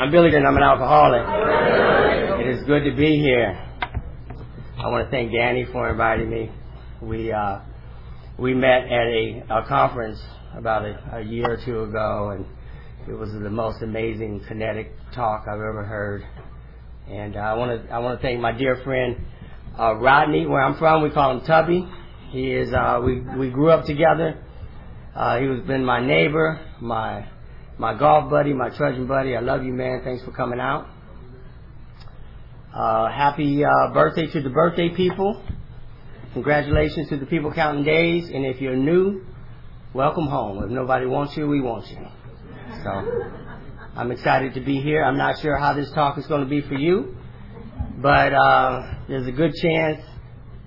I'm Billy and I'm an alcoholic. It is good to be here. I want to thank Danny for inviting me. We uh, we met at a, a conference about a, a year or two ago, and it was the most amazing kinetic talk I've ever heard. And I want to I want to thank my dear friend uh, Rodney, where I'm from. We call him Tubby. He is uh, we we grew up together. Uh, he was been my neighbor, my my golf buddy, my trudging buddy. I love you, man. Thanks for coming out. Uh, happy uh, birthday to the birthday people. Congratulations to the people counting days. And if you're new, welcome home. If nobody wants you, we want you. So I'm excited to be here. I'm not sure how this talk is going to be for you, but uh, there's a good chance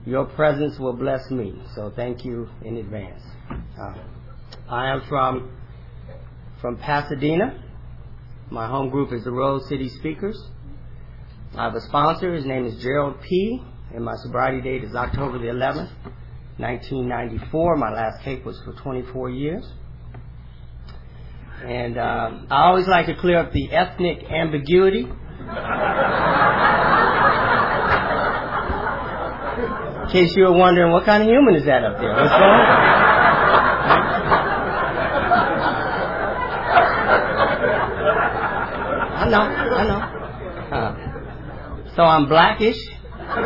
your presence will bless me. So thank you in advance. Uh, I am from from Pasadena. My home group is the Rose City Speakers. I have a sponsor. His name is Gerald P. And my sobriety date is October the 11th, 1994. My last cake was for 24 years. And uh, I always like to clear up the ethnic ambiguity. In case you were wondering, what kind of human is that up there? What's going on? I know, I know. Uh, so I'm blackish. Uh,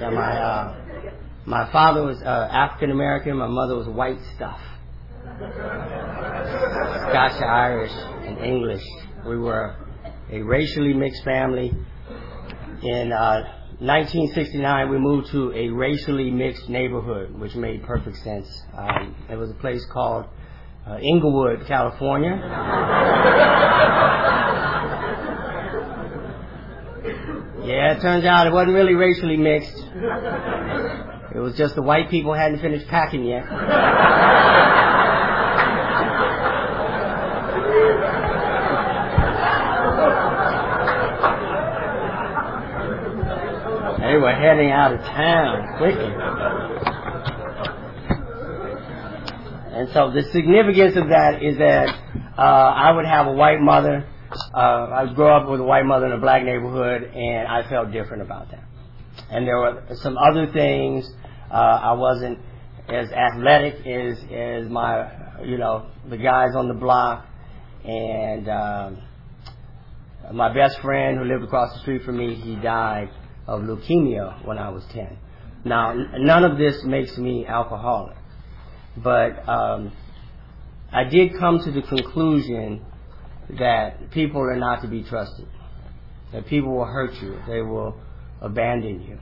yeah, my uh, my father was uh, African American. My mother was white stuff. Scotch, Irish, and English. We were a racially mixed family. In 1969, uh, we moved to a racially mixed neighborhood, which made perfect sense. Um, it was a place called uh, Inglewood, California. yeah, it turns out it wasn't really racially mixed. It was just the white people hadn't finished packing yet. they were heading out of town quickly. And so the significance of that is that uh, I would have a white mother. Uh, I grew up with a white mother in a black neighborhood, and I felt different about that. And there were some other things. Uh, I wasn't as athletic as as my, you know, the guys on the block, and um, my best friend who lived across the street from me, he died of leukemia when I was ten. Now, none of this makes me alcoholic. But um, I did come to the conclusion that people are not to be trusted. That people will hurt you. They will abandon you.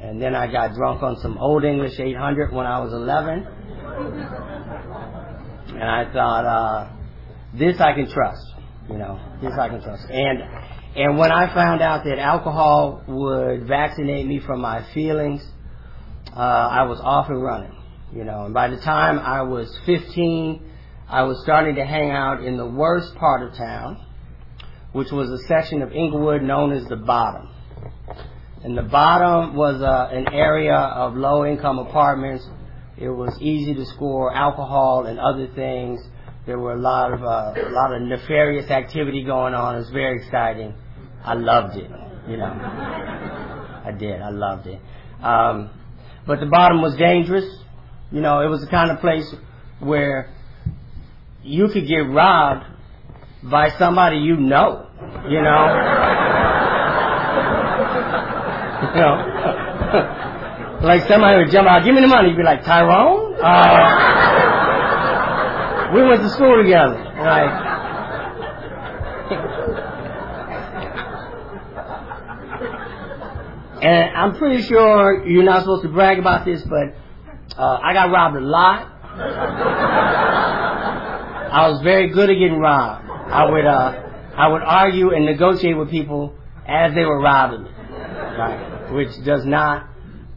And then I got drunk on some Old English 800 when I was 11. And I thought, uh, this I can trust. You know, this I can trust. And and when I found out that alcohol would vaccinate me from my feelings, uh, I was off and running. You know, and by the time I was 15, I was starting to hang out in the worst part of town, which was a section of Inglewood known as the Bottom. And the Bottom was uh, an area of low income apartments. It was easy to score alcohol and other things. There were a lot of uh, a lot of nefarious activity going on. It was very exciting. I loved it. You know, I did. I loved it. Um, but the Bottom was dangerous. You know, it was the kind of place where you could get robbed by somebody you know. You know. you know. like somebody would jump out, give me the money. You'd be like, Tyrone? Uh, we went to school together. Like, and I'm pretty sure you're not supposed to brag about this, but uh, I got robbed a lot. I was very good at getting robbed. I would uh, I would argue and negotiate with people as they were robbing me, right? Which does not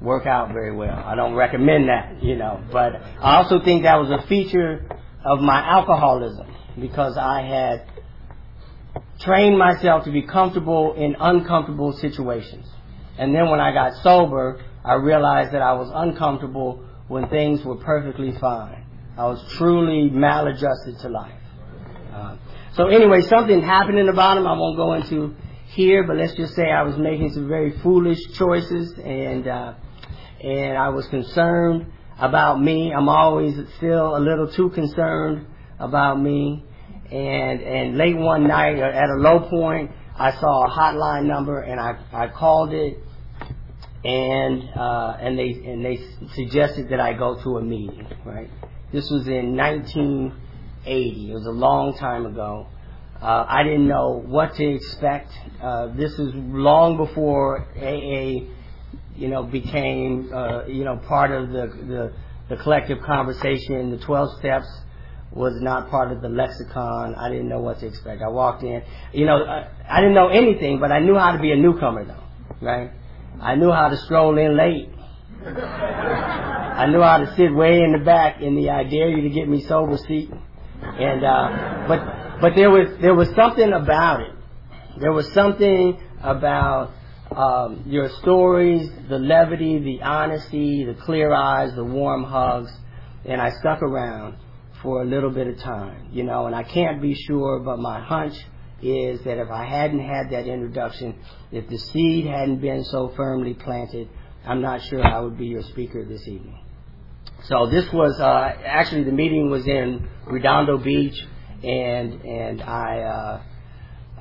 work out very well. I don't recommend that, you know. But I also think that was a feature of my alcoholism because I had trained myself to be comfortable in uncomfortable situations. And then when I got sober, I realized that I was uncomfortable when things were perfectly fine. I was truly maladjusted to life. Uh, so anyway, something happened in the bottom. I won't go into here, but let's just say I was making some very foolish choices, and uh, and I was concerned about me. I'm always still a little too concerned about me. And and late one night, at a low point, I saw a hotline number, and I I called it, and uh, and they and they suggested that I go to a meeting. Right. This was in 1980. It was a long time ago. Uh, I didn't know what to expect. Uh, this is long before AA, you know, became, uh, you know, part of the, the, the collective conversation. The 12 steps was not part of the lexicon. I didn't know what to expect. I walked in, you know, I, I didn't know anything, but I knew how to be a newcomer though, right? I knew how to stroll in late. I knew how to sit way in the back in the I dare you to get me sober seat. And, uh, but, but there was there was something about it. There was something about um, your stories, the levity, the honesty, the clear eyes, the warm hugs, and I stuck around for a little bit of time, you know. And I can't be sure, but my hunch is that if I hadn't had that introduction, if the seed hadn't been so firmly planted, I'm not sure I would be your speaker this evening. So this was uh, actually the meeting was in Redondo Beach and and I, uh,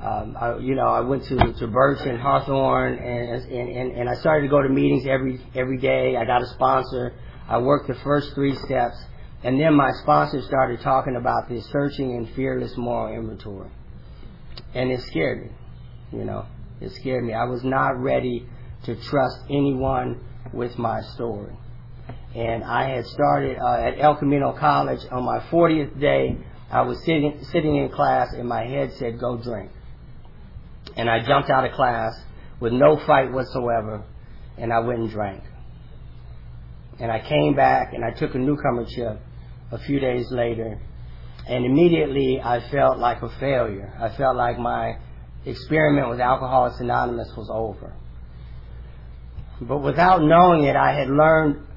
um, I you know, I went to to Burks and Hawthorne, and, and and I started to go to meetings every every day. I got a sponsor. I worked the first three steps, and then my sponsor started talking about this searching and fearless moral inventory, and it scared me. You know, it scared me. I was not ready to trust anyone with my story. And I had started uh, at El Camino College on my 40th day. I was sitting sitting in class and my head said, "Go drink." And I jumped out of class with no fight whatsoever, and I went and drank. And I came back and I took a newcomer chip a few days later, and immediately I felt like a failure. I felt like my experiment with Alcoholics Anonymous was over. But without knowing it, I had learned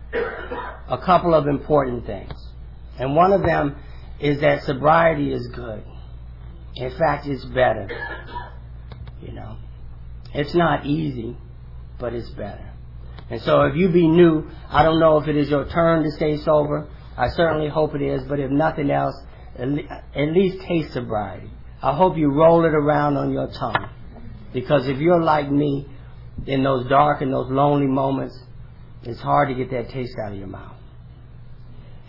a couple of important things. And one of them is that sobriety is good. In fact, it's better. You know, it's not easy, but it's better. And so if you be new, I don't know if it is your turn to stay sober. I certainly hope it is, but if nothing else, at least taste sobriety. I hope you roll it around on your tongue. Because if you're like me, in those dark and those lonely moments, it's hard to get that taste out of your mouth.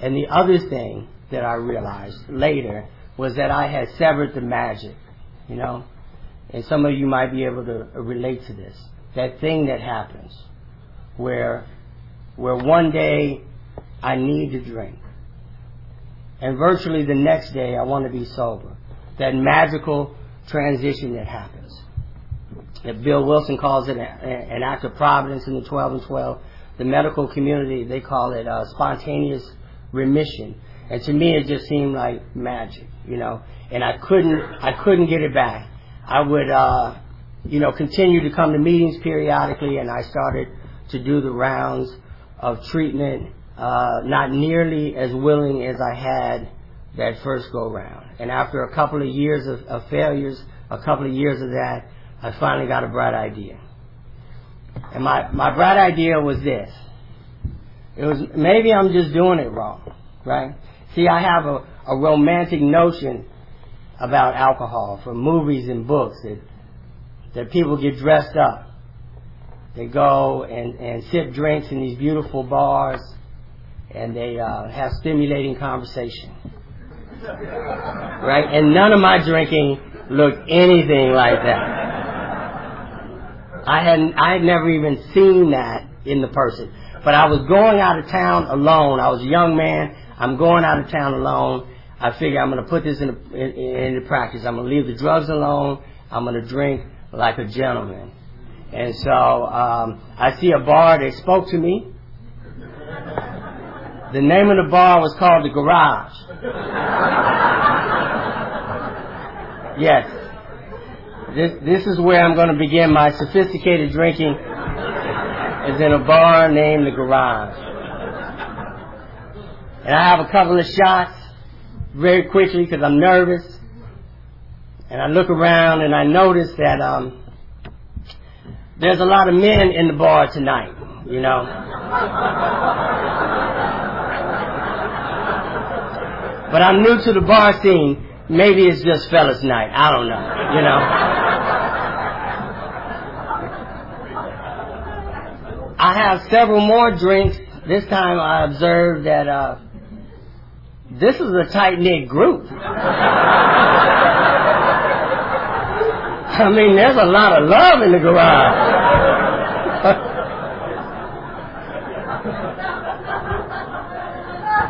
And the other thing that I realized later was that I had severed the magic, you know. And some of you might be able to relate to this. That thing that happens where where one day I need to drink. And virtually the next day I want to be sober. That magical transition that happens. That Bill Wilson calls it an act of providence in the 12 and 12. The medical community, they call it uh, spontaneous remission. And to me, it just seemed like magic, you know. And I couldn't, I couldn't get it back. I would, uh, you know, continue to come to meetings periodically, and I started to do the rounds of treatment, uh, not nearly as willing as I had that first go round. And after a couple of years of, of failures, a couple of years of that, I finally got a bright idea. And my, my bright idea was this. It was maybe I'm just doing it wrong, right? See, I have a, a romantic notion about alcohol from movies and books that that people get dressed up. They go and, and sip drinks in these beautiful bars and they uh, have stimulating conversation. right? And none of my drinking looked anything like that. I hadn't I had never even seen that in the person. But I was going out of town alone. I was a young man. I'm going out of town alone. I figure I'm going to put this in, into practice. I'm going to leave the drugs alone. I'm going to drink like a gentleman. And so um, I see a bar that spoke to me. The name of the bar was called the Garage. yes. This, this is where I'm going to begin my sophisticated drinking is in a bar named the Garage. And I have a couple of shots very quickly because I'm nervous. and I look around and I notice that um, there's a lot of men in the bar tonight. You know. But I'm new to the bar scene. Maybe it's just fellas night. I don't know. You know. I have several more drinks. This time I observed that uh, this is a tight knit group. I mean, there's a lot of love in the garage.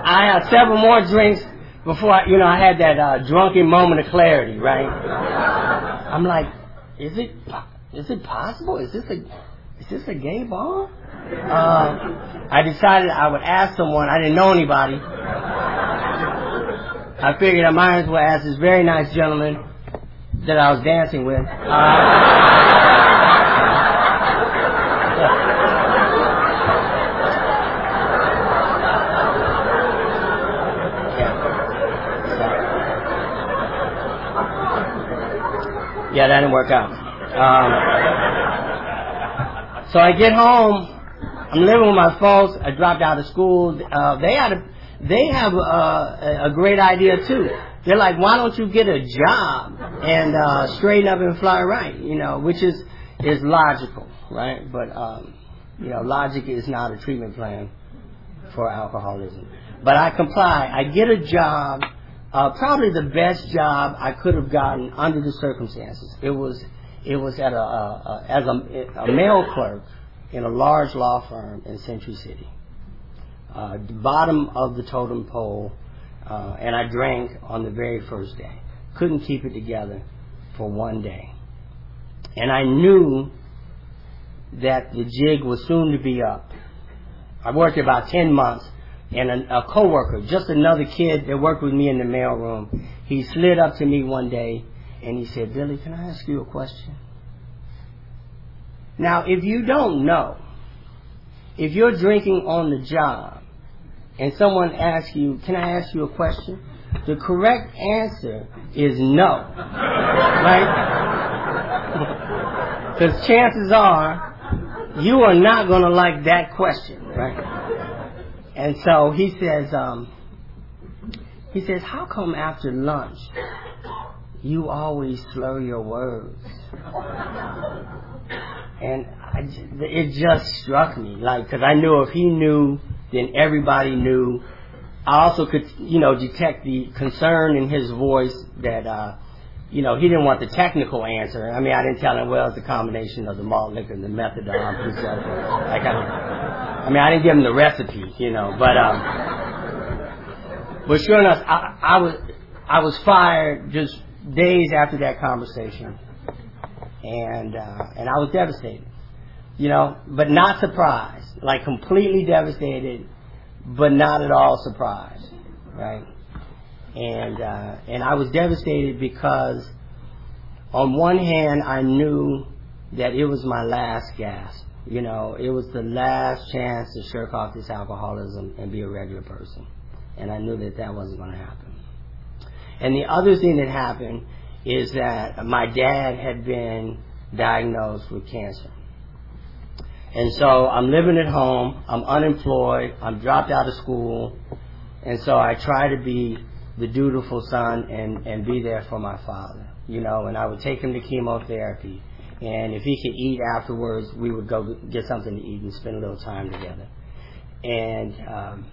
I have several more drinks before I, you know, I had that uh, drunken moment of clarity, right? I'm like, is it, is it possible? Is this a, is this a gay bar? Uh, I decided I would ask someone. I didn't know anybody. I figured I might as well ask this very nice gentleman that I was dancing with. Uh, that didn't work out. Um, so I get home. I'm living with my folks. I dropped out of school. Uh, they had a, they have a, a great idea too. They're like, why don't you get a job and uh, straighten up and fly right? You know, which is is logical, right? But um, you know, logic is not a treatment plan for alcoholism. But I comply. I get a job, uh, probably the best job I could have gotten under the circumstances. It was it was at a, a, a as a, a mail clerk in a large law firm in Century City. Uh, the bottom of the totem pole uh, and I drank on the very first day. Couldn't keep it together for one day. And I knew that the jig was soon to be up. I worked about 10 months, and a, a coworker, just another kid that worked with me in the mailroom, he slid up to me one day and he said, Billy, can I ask you a question? Now, if you don't know, if you're drinking on the job, and someone asks you, can I ask you a question? The correct answer is no. right? Because chances are you are not going to like that question, right? And so he says, um, he says, how come after lunch you always slur your words? And I, it just struck me, like, because I knew if he knew then everybody knew. I also could, you know, detect the concern in his voice that, uh, you know, he didn't want the technical answer. I mean, I didn't tell him, well, it's a combination of the malt liquor and the methadone. Said, I I mean, I didn't give him the recipe, you know, but, um, but sure enough, I, I was, I was fired just days after that conversation. And, uh, and I was devastated, you know, but not surprised like completely devastated, but not at all surprised, right? And uh, and I was devastated because on one hand I knew that it was my last gasp. You know, it was the last chance to shirk off this alcoholism and be a regular person, and I knew that that wasn't going to happen. And the other thing that happened is that my dad had been diagnosed with cancer. And so I'm living at home, I'm unemployed, I'm dropped out of school, and so I try to be the dutiful son and, and be there for my father, you know, and I would take him to chemotherapy. And if he could eat afterwards, we would go get something to eat and spend a little time together. And, um,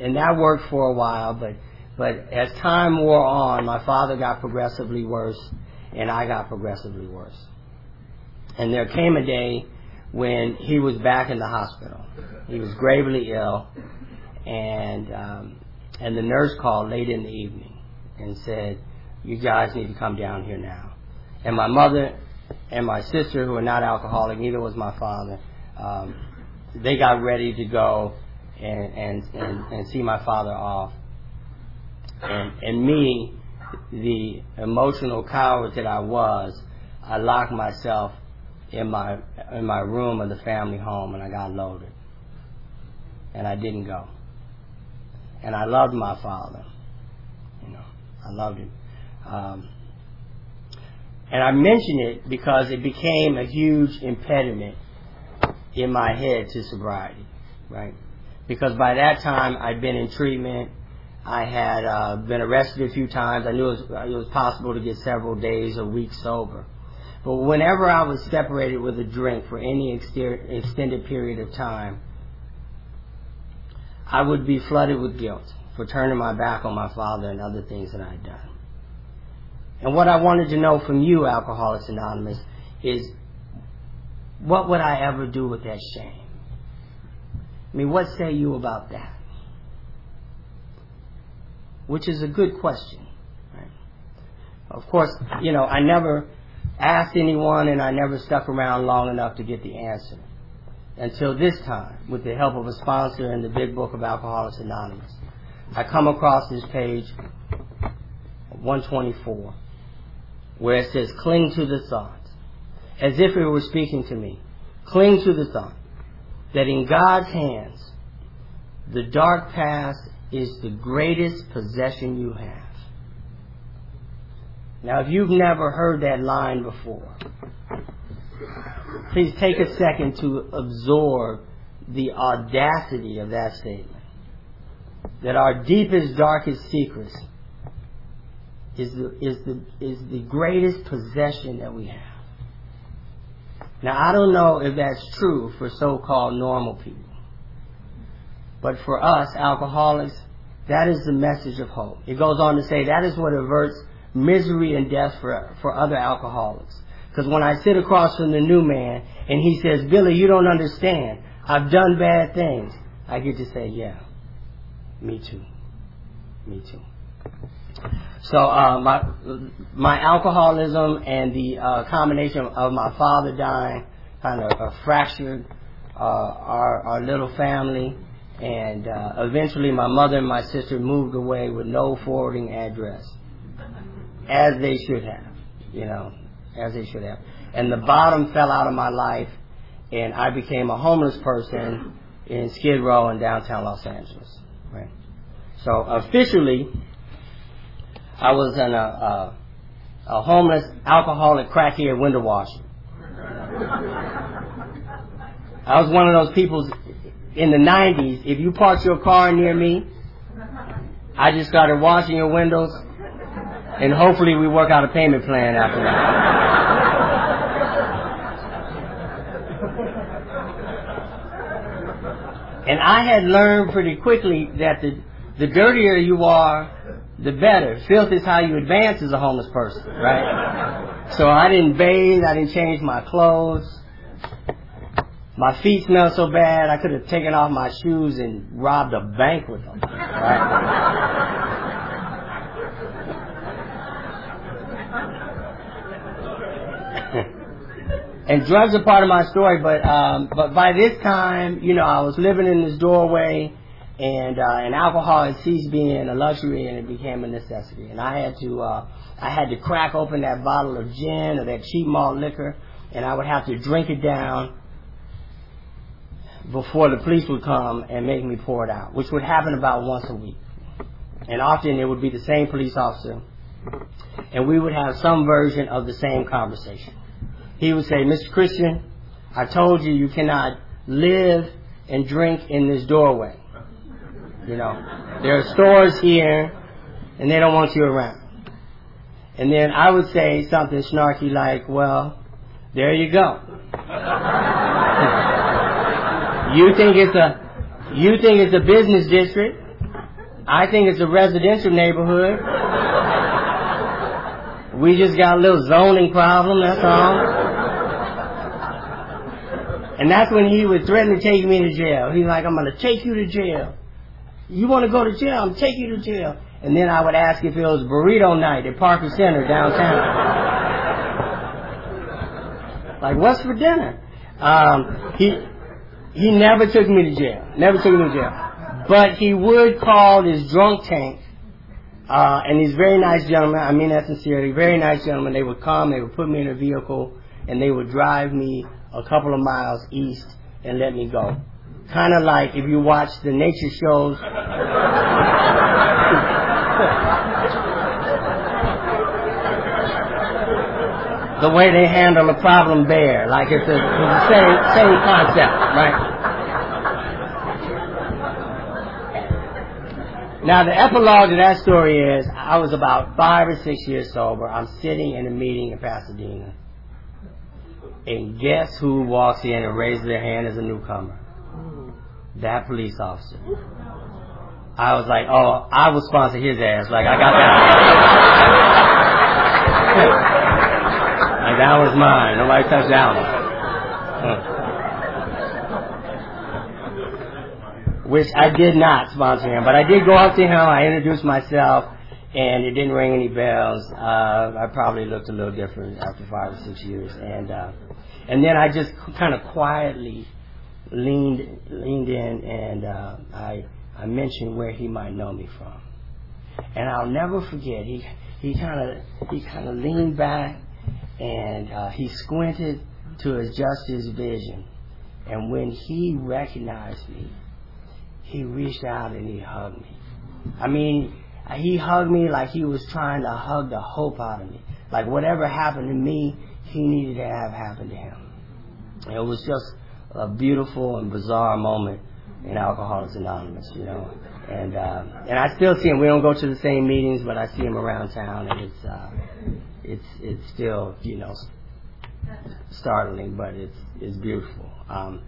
and that worked for a while, but, but as time wore on, my father got progressively worse and I got progressively worse. And there came a day when he was back in the hospital. He was gravely ill, and um, and the nurse called late in the evening and said, "You guys need to come down here now." And my mother and my sister, who are not alcoholic, neither was my father, um, they got ready to go and and and, and see my father off. And and me, the emotional coward that I was, I locked myself in my in my room of the family home, and I got loaded, and I didn't go. And I loved my father, you know, I loved him. Um, And I mention it because it became a huge impediment in my head to sobriety, right? Because by that time I'd been in treatment. I had uh, been arrested a few times. I knew it was, it was possible to get several days or weeks sober. But whenever I was separated with a drink for any extended period of time, I would be flooded with guilt for turning my back on my father and other things that I had done. And what I wanted to know from you, Alcoholics Anonymous, is what would I ever do with that shame? I mean, what say you about that? Which is a good question. Right? Of course, you know, I never asked anyone and I never stuck around long enough to get the answer. Until this time, with the help of a sponsor in the big book of Alcoholics Anonymous. I come across this page 124 where it says, cling to the thought, as if it were speaking to me. Cling to the thought that in God's hands, the dark past is the greatest possession you have. Now, if you've never heard that line before, please take a second to absorb the audacity of that statement. That our deepest, darkest secrets is the, is the, is the greatest possession that we have. Now, I don't know if that's true for so-called normal people. But for us, alcoholics, that is the message of hope. It goes on to say that is what averts misery and death for, for other alcoholics. Because when I sit across from the new man and he says, Billy, you don't understand. I've done bad things. I get to say, yeah, me too. Me too. So uh, my my alcoholism and the uh, combination of my father dying kind of uh, fractured uh, our our little family, and uh, eventually my mother and my sister moved away with no forwarding address, as they should have, you know, as they should have. And the bottom fell out of my life, and I became a homeless person in Skid Row in downtown Los Angeles. Right. So officially I was in a, a, a homeless, alcoholic, crackhead window washer. I was one of those people in the 90s. If you parked your car near me, I just started washing your windows, and hopefully we work out a payment plan after that. and I had learned pretty quickly that the, the dirtier you are, the better. Filth is how you advance as a homeless person, right? so I didn't bathe, I didn't change my clothes. My feet smelled so bad I could have taken off my shoes and robbed a bank with them. Right? and drugs are part of my story, but um, but by this time, you know, I was living in this doorway and uh, and alcohol had ceased being a luxury and it became a necessity. And I had to uh, I had to crack open that bottle of gin or that cheap malt liquor, and I would have to drink it down before the police would come and make me pour it out, which would happen about once a week. And often it would be the same police officer, and we would have some version of the same conversation. He would say, "Mr. Christian, I told you you cannot live and drink in this doorway." You know, there are stores here, and they don't want you around. And then I would say something snarky like, well, there you go. you think it's a, you think it's a business district. I think it's a residential neighborhood. We just got a little zoning problem, that's all. And that's when he would threaten to take me to jail. He's like, I'm gonna take you to jail. You want to go to jail? I'm taking you to jail. And then I would ask if it was burrito night at Parker Center downtown. like, what's for dinner? Um, he he never took me to jail. Never took me to jail. But he would call this drunk tank. Uh, and these very nice gentlemen, I mean that sincerely, very nice gentlemen, they would come, they would put me in a vehicle, and they would drive me a couple of miles east and let me go kind of like if you watch the nature shows. the way they handle a problem bear. Like it's, a, it's the same same concept, right? Now the epilogue to that story is I was about five or six years sober. I'm sitting in a meeting in Pasadena. And guess who walks in and raises their hand as a newcomer? That police officer. I was like, oh, I will sponsor his ass. Like I got that. Like that was mine. Nobody touched that one. Which I did not sponsor him, but I did go up to him. I introduced myself, and it didn't ring any bells. Uh, I probably looked a little different after five or six years, and uh, and then I just kind of quietly leaned leaned in, and uh, I I mentioned where he might know me from, and I'll never forget. He he kind of he kind of leaned back and uh, he squinted to adjust his vision. And when he recognized me, he reached out and he hugged me. I mean, he hugged me like he was trying to hug the hope out of me. Like whatever happened to me, he needed to have happened to him. It was just a beautiful and bizarre moment in Alcoholics Anonymous, you know. And uh, and I still see him. We don't go to the same meetings, but I see him around town, and it's uh, it's it's still you know startling, but it's it's beautiful. Um,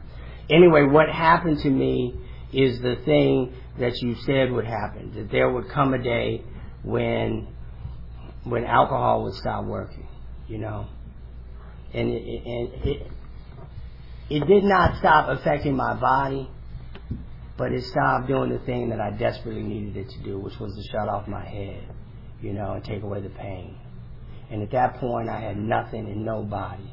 anyway, what happened to me is the thing that you said would happen. That there would come a day when when alcohol would stop working, you know, and it, and it it did not stop affecting my body, but it stopped doing the thing that I desperately needed it to do, which was to shut off my head, you know, and take away the pain. And at that point, I had nothing and nobody.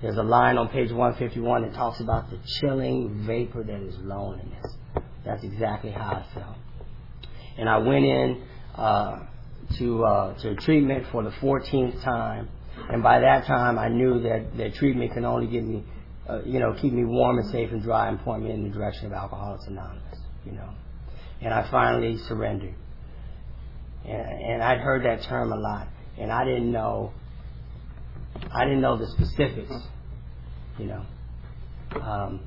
There's a line on page 151 that talks about the chilling vapor that is loneliness. That's exactly how I felt. And I went in uh, to uh, to treatment for the 14th time, and by that time, I knew that that treatment can only give me, uh, you know, keep me warm and safe and dry and point me in the direction of Alcoholics Anonymous. You know, and I finally surrendered. And, and I'd heard that term a lot and I didn't know I didn't know the specifics, you know. Um,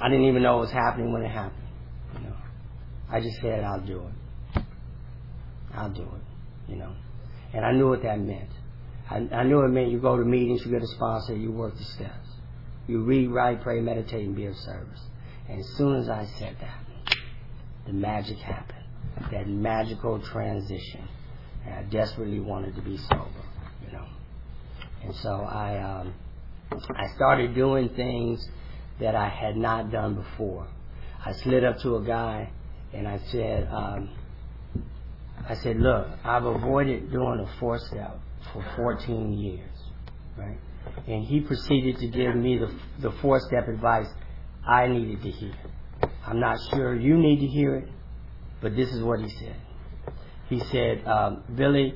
I didn't even know it was happening when it happened. You know, I just said I'll do it. I'll do it. You know, and I knew what that meant. I, I knew it meant you go to meetings, you get a sponsor, you work the steps, you read, write, pray, meditate, and be of service. And as soon as I said that, the magic happened that magical transition. And I desperately wanted to be sober, you know. And so I um, I started doing things that I had not done before. I slid up to a guy and I said, um, I said, look, I've avoided doing a four step for 14 years, right? And he proceeded to give me the the four step advice I needed to hear. I'm not sure you need to hear it, but this is what he said. He said, um, Billy,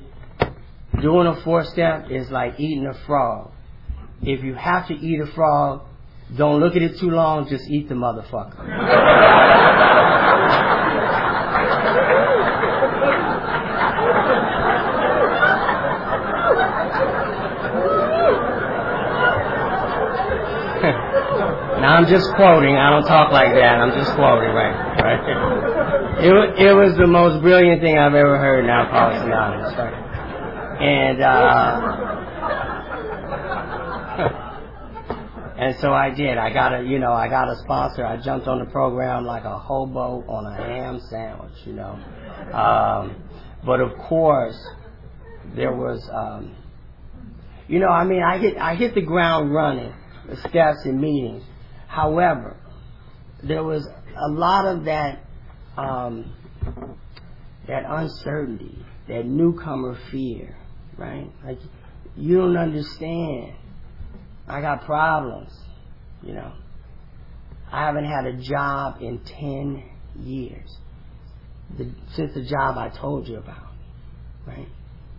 doing a four step is like eating a frog. If you have to eat a frog, don't look at it too long, just eat the motherfucker. now I'm just quoting. I don't talk like that. I'm just quoting, right? Right. It, it was the most brilliant thing I've ever heard in Alcoholics Anonymous. And, uh, and so I did. I got a, you know, I got a sponsor. I jumped on the program like a hobo on a ham sandwich, you know. Um, but of course, there was, um, you know, I mean, I hit, I hit the ground running, the steps and meetings. However, there was a lot of that um, that uncertainty, that newcomer fear, right? Like you don't understand. I got problems, you know. I haven't had a job in ten years. The, since the job I told you about, right?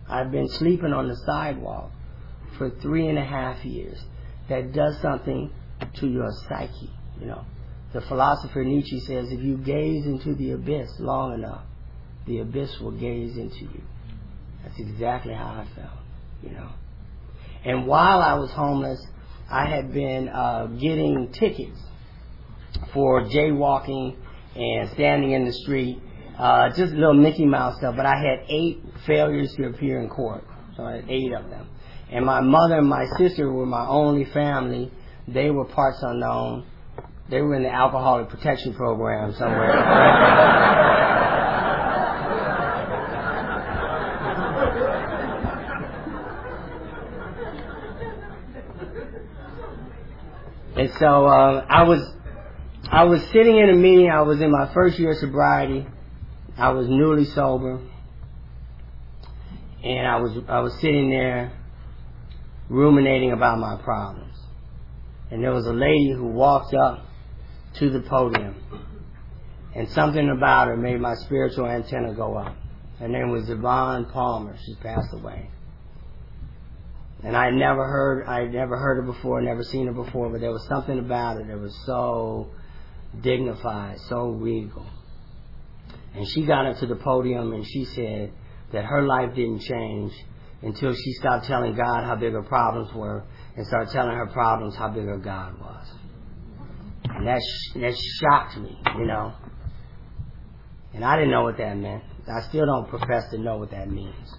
I've been sleeping on the sidewalk for three and a half years. That does something to your psyche, you know. The philosopher Nietzsche says if you gaze into the abyss long enough, the abyss will gaze into you. That's exactly how I felt, you know. And while I was homeless, I had been uh, getting tickets for jaywalking and standing in the street, uh, just little Mickey Mouse stuff. But I had eight failures to appear in court, so I had eight of them. And my mother and my sister were my only family. They were parts unknown. They were in the alcoholic protection program somewhere. And so uh, I was I was sitting in a meeting. I was in my first year of sobriety. I was newly sober, and I was I was sitting there ruminating about my problems. And there was a lady who walked up to the podium, and something about her made my spiritual antenna go up. Her name was Yvonne Palmer. She passed away. And I never heard, I never heard her before, never seen her before, but there was something about it that was so dignified, so regal. And she got up to the podium and she said that her life didn't change until she stopped telling God how big her problems were and started telling her problems how big her God was. And that, sh- that shocked me, you know. And I didn't know what that meant. I still don't profess to know what that means.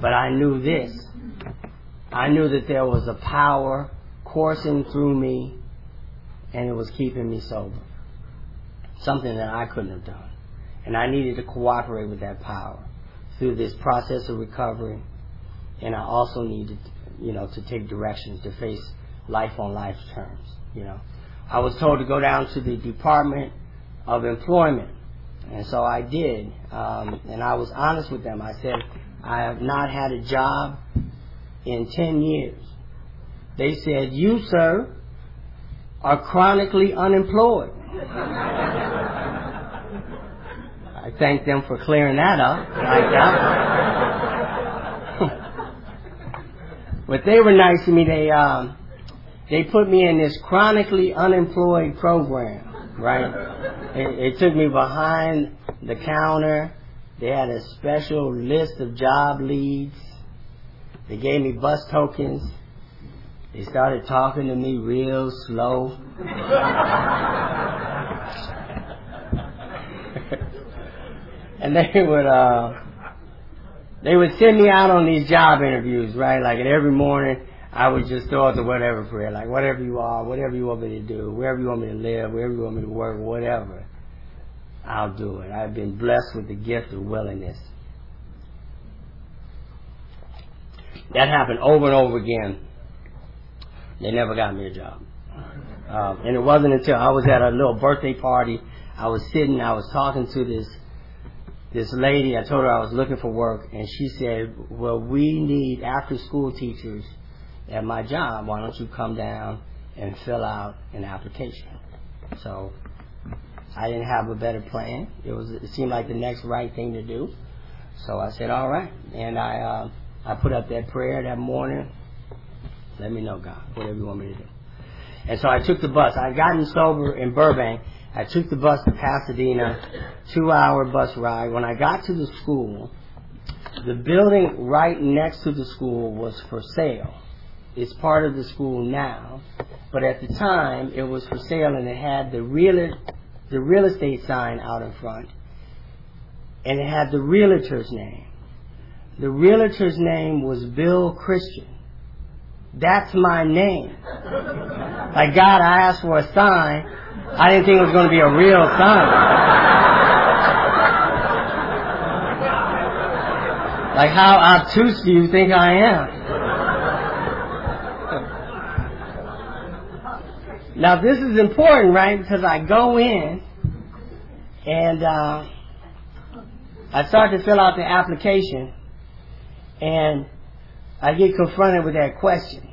But I knew this I knew that there was a power coursing through me and it was keeping me sober. Something that I couldn't have done. And I needed to cooperate with that power through this process of recovery. And I also needed, you know, to take directions to face life on life's terms, you know. I was told to go down to the Department of Employment. And so I did. Um, and I was honest with them. I said, I have not had a job in 10 years. They said, You, sir, are chronically unemployed. I thank them for clearing that up like but they were nice to me. They um, they put me in this chronically unemployed program, right? It, it took me behind the counter. They had a special list of job leads they gave me bus tokens. They started talking to me real slow. and they would uh they would send me out on these job interviews, right? Like every morning I would just throw out the whatever prayer, like whatever you are, whatever you want me to do, wherever you want me to live, wherever you want me to work, whatever. I'll do it. I've been blessed with the gift of willingness. That happened over and over again. They never got me a job. Um, and it wasn't until I was at a little birthday party, I was sitting, I was talking to this this lady. I told her I was looking for work, and she said, "Well, we need after school teachers at my job. Why don't you come down and fill out an application?" So I didn't have a better plan. It was it seemed like the next right thing to do. So I said, "All right," and I. Uh, I put up that prayer that morning. Let me know, God, whatever you want me to do. And so I took the bus. I would gotten sober in Burbank. I took the bus to Pasadena, two hour bus ride. When I got to the school, the building right next to the school was for sale. It's part of the school now, but at the time it was for sale and it had the real, the real estate sign out in front and it had the realtor's name. The realtor's name was Bill Christian. That's my name. Like God, I asked for a sign. I didn't think it was going to be a real sign. Like how obtuse do you think I am? Now this is important, right? Because I go in and uh, I start to fill out the application and I get confronted with that question.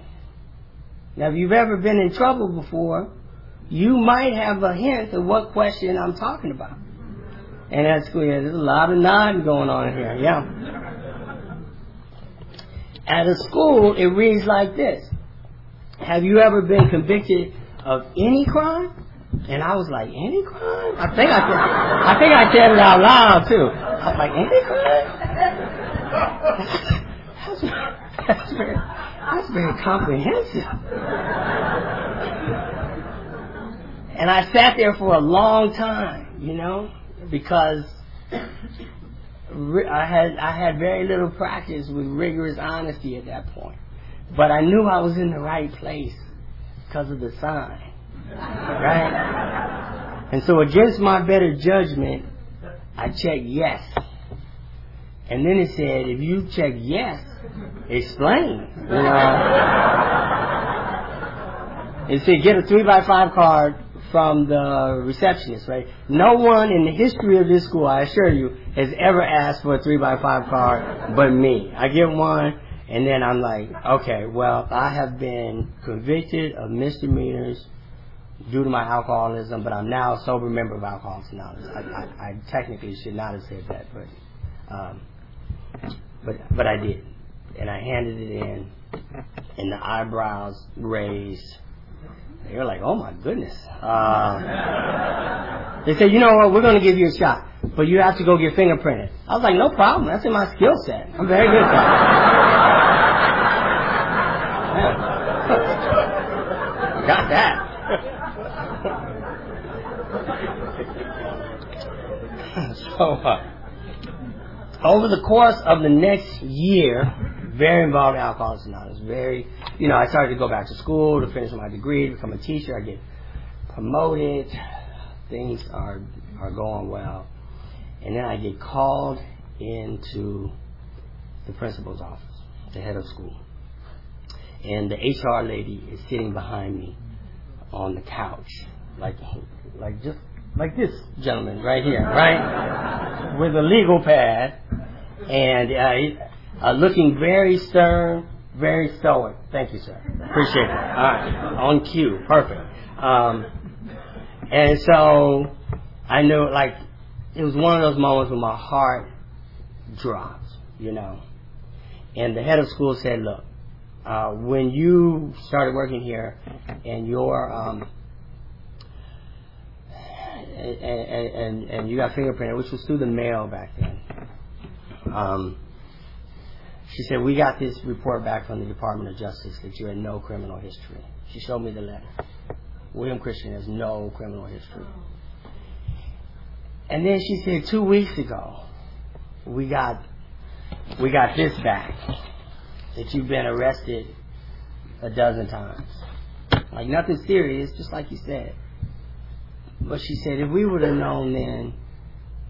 Now, if you've ever been in trouble before, you might have a hint of what question I'm talking about. And that's clear. There's a lot of nodding going on here. Yeah. At a school, it reads like this. Have you ever been convicted of any crime? And I was like, any crime? I think I said, I think I said it out loud too. I was like, any crime? That's, that's, very, that's very comprehensive. And I sat there for a long time, you know, because I had I had very little practice with rigorous honesty at that point. But I knew I was in the right place because of the sign. Right? And so against my better judgment, I checked yes. And then it said, if you check yes, explain. You know. it said get a three by five card from the receptionist, right? No one in the history of this school, I assure you, has ever asked for a three by five card but me. I get one and then I'm like, okay, well, I have been convicted of misdemeanors due to my alcoholism, but I'm now a sober member of Alcoholics Anonymous. I, I, I technically should not have said that, but, um, but, but I did. And I handed it in, and the eyebrows raised. They were like, oh my goodness. Uh, they said, you know what, we're going to give you a shot, but you have to go get fingerprinted. I was like, no problem. That's in my skill set. I'm very good at that. Got that. so, uh, over the course of the next year, very involved in Alcoholics Anonymous. Very, you know, I started to go back to school to finish my degree, become a teacher. I get promoted. Things are are going well, and then I get called into the principal's office, the head of school, and the HR lady is sitting behind me on the couch, like like just like this gentleman right here, right, with a legal pad, and uh, uh, looking very stern, very stoic. Thank you, sir. Appreciate it. All right, on cue, perfect. Um, and so I knew, like, it was one of those moments when my heart dropped, you know. And the head of school said, "Look, uh, when you started working here, and your um, and, and, and you got fingerprinted, which was through the mail back then. Um, she said, we got this report back from the Department of Justice that you had no criminal history. She showed me the letter. William Christian has no criminal history. And then she said, two weeks ago, we got, we got this back, that you've been arrested a dozen times. Like nothing serious, just like you said. But she said, if we would have known then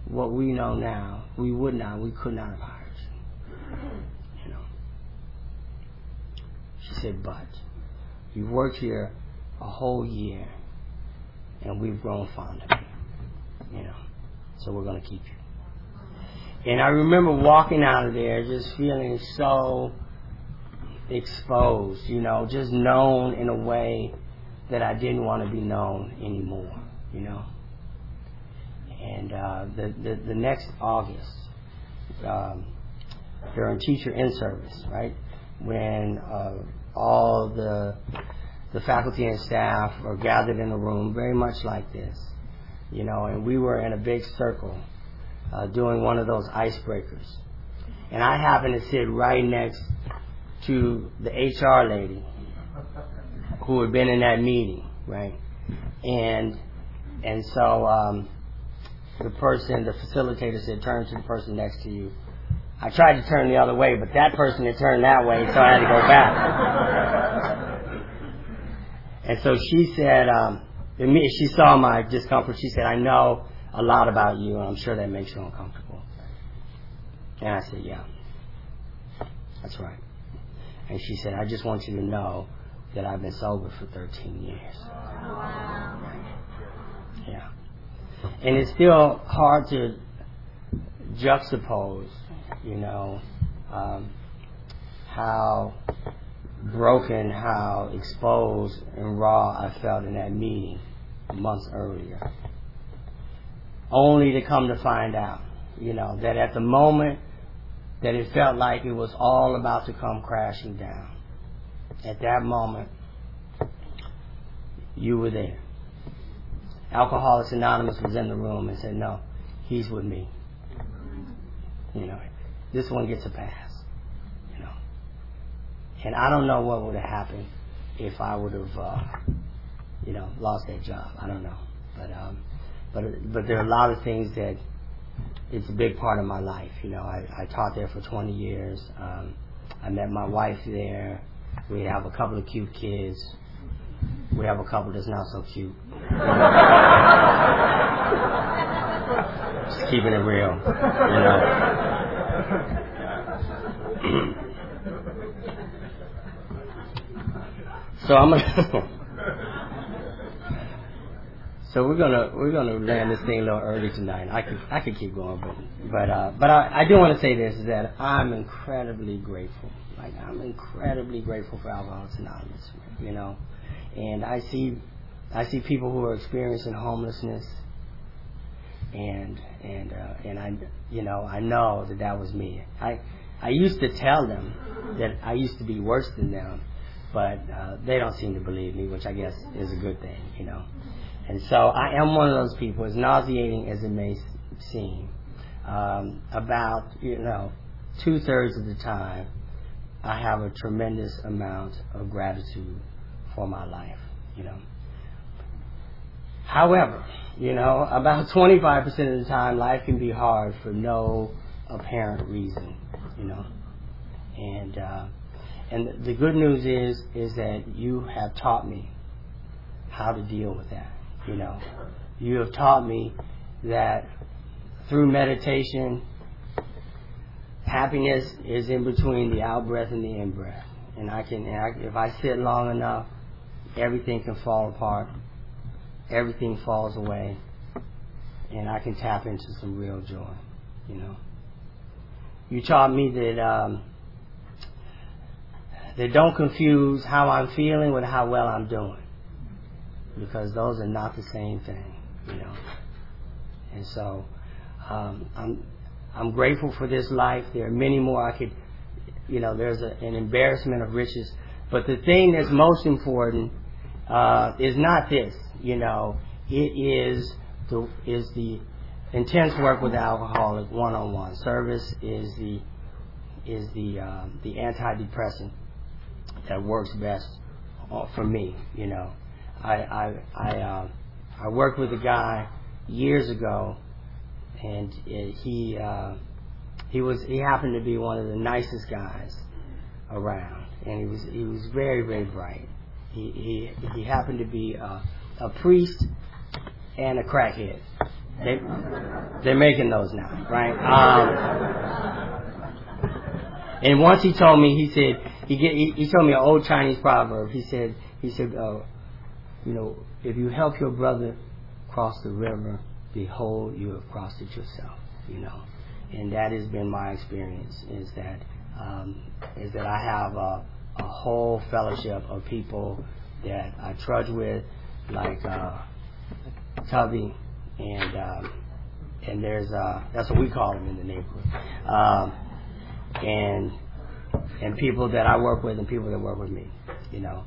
what we know now, we would not, we could not have hired you. You know. She said, but you've worked here a whole year and we've grown fond of you. You know. So we're going to keep you. And I remember walking out of there just feeling so exposed, you know, just known in a way that I didn't want to be known anymore you know. And uh, the, the, the next August, um, during teacher in service, right, when uh, all the the faculty and staff are gathered in a room, very much like this, you know, and we were in a big circle uh, doing one of those icebreakers, and I happened to sit right next to the HR lady who had been in that meeting, right, and and so um, the person, the facilitator said, turn to the person next to you. I tried to turn the other way, but that person had turned that way, so I had to go back. and so she said, um, she saw my discomfort. She said, I know a lot about you, and I'm sure that makes you uncomfortable. And I said, yeah, that's right. And she said, I just want you to know that I've been sober for 13 years. Wow. And it's still hard to juxtapose, you know, um, how broken, how exposed and raw I felt in that meeting months earlier. Only to come to find out, you know, that at the moment that it felt like it was all about to come crashing down, at that moment, you were there. Alcoholics Anonymous was in the room and said, no, he's with me. You know, this one gets a pass, you know. And I don't know what would have happened if I would have, uh, you know, lost that job. I don't know, but um, but but there are a lot of things that it's a big part of my life. You know, I, I taught there for 20 years. Um, I met my wife there. We have a couple of cute kids. We have a couple that's not so cute. Just keeping it real, you know. so I'm gonna. so we're gonna we're gonna land this thing a little early tonight. I could I could keep going, but but uh, but I, I do want to say this is that I'm incredibly grateful. Like I'm incredibly grateful for Alcoholics Anonymous. You know, and I see I see people who are experiencing homelessness, and and uh, and I you know I know that that was me. I I used to tell them that I used to be worse than them, but uh, they don't seem to believe me, which I guess is a good thing, you know. And so I am one of those people, as nauseating as it may seem. Um, about you know two thirds of the time, I have a tremendous amount of gratitude for my life, you know. However, you know, about 25% of the time, life can be hard for no apparent reason, you know. And uh, and the good news is is that you have taught me how to deal with that. You know, you have taught me that through meditation, happiness is in between the out breath and the in breath. And I can, and I, if I sit long enough, everything can fall apart, everything falls away, and I can tap into some real joy. You know, you taught me that um, that don't confuse how I'm feeling with how well I'm doing, because those are not the same thing. You know, and so um, I'm I'm grateful for this life. There are many more I could, you know, there's a, an embarrassment of riches. But the thing that's most important is not this. You know, it is the is the intense work with alcoholic one-on-one service is the is the uh, the antidepressant that works best uh, for me. You know, I I I, uh, I worked with a guy years ago, and he uh, he was he happened to be one of the nicest guys around, and he was he was very very bright. He he happened to be a, a priest and a crackhead. They they're making those now, right? Um, and once he told me, he said he get he, he told me an old Chinese proverb. He said he said, uh, you know, if you help your brother cross the river, behold, you have crossed it yourself. You know, and that has been my experience. Is that um, is that I have a, a whole fellowship of people that I trudge with, like uh, Tubby, and um, and there's uh, that's what we call them in the neighborhood, um, and and people that I work with and people that work with me, you know,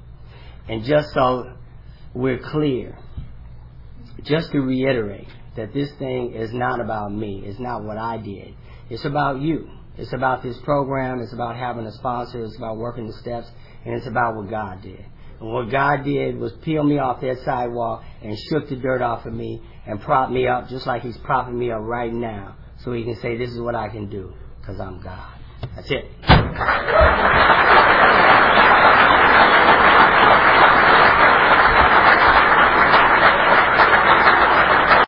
and just so we're clear, just to reiterate that this thing is not about me, it's not what I did, it's about you. It's about this program. It's about having a sponsor. It's about working the steps, and it's about what God did. And what God did was peel me off that sidewalk and shook the dirt off of me and propped me up just like He's propping me up right now so He can say, This is what I can do because I'm God. That's it.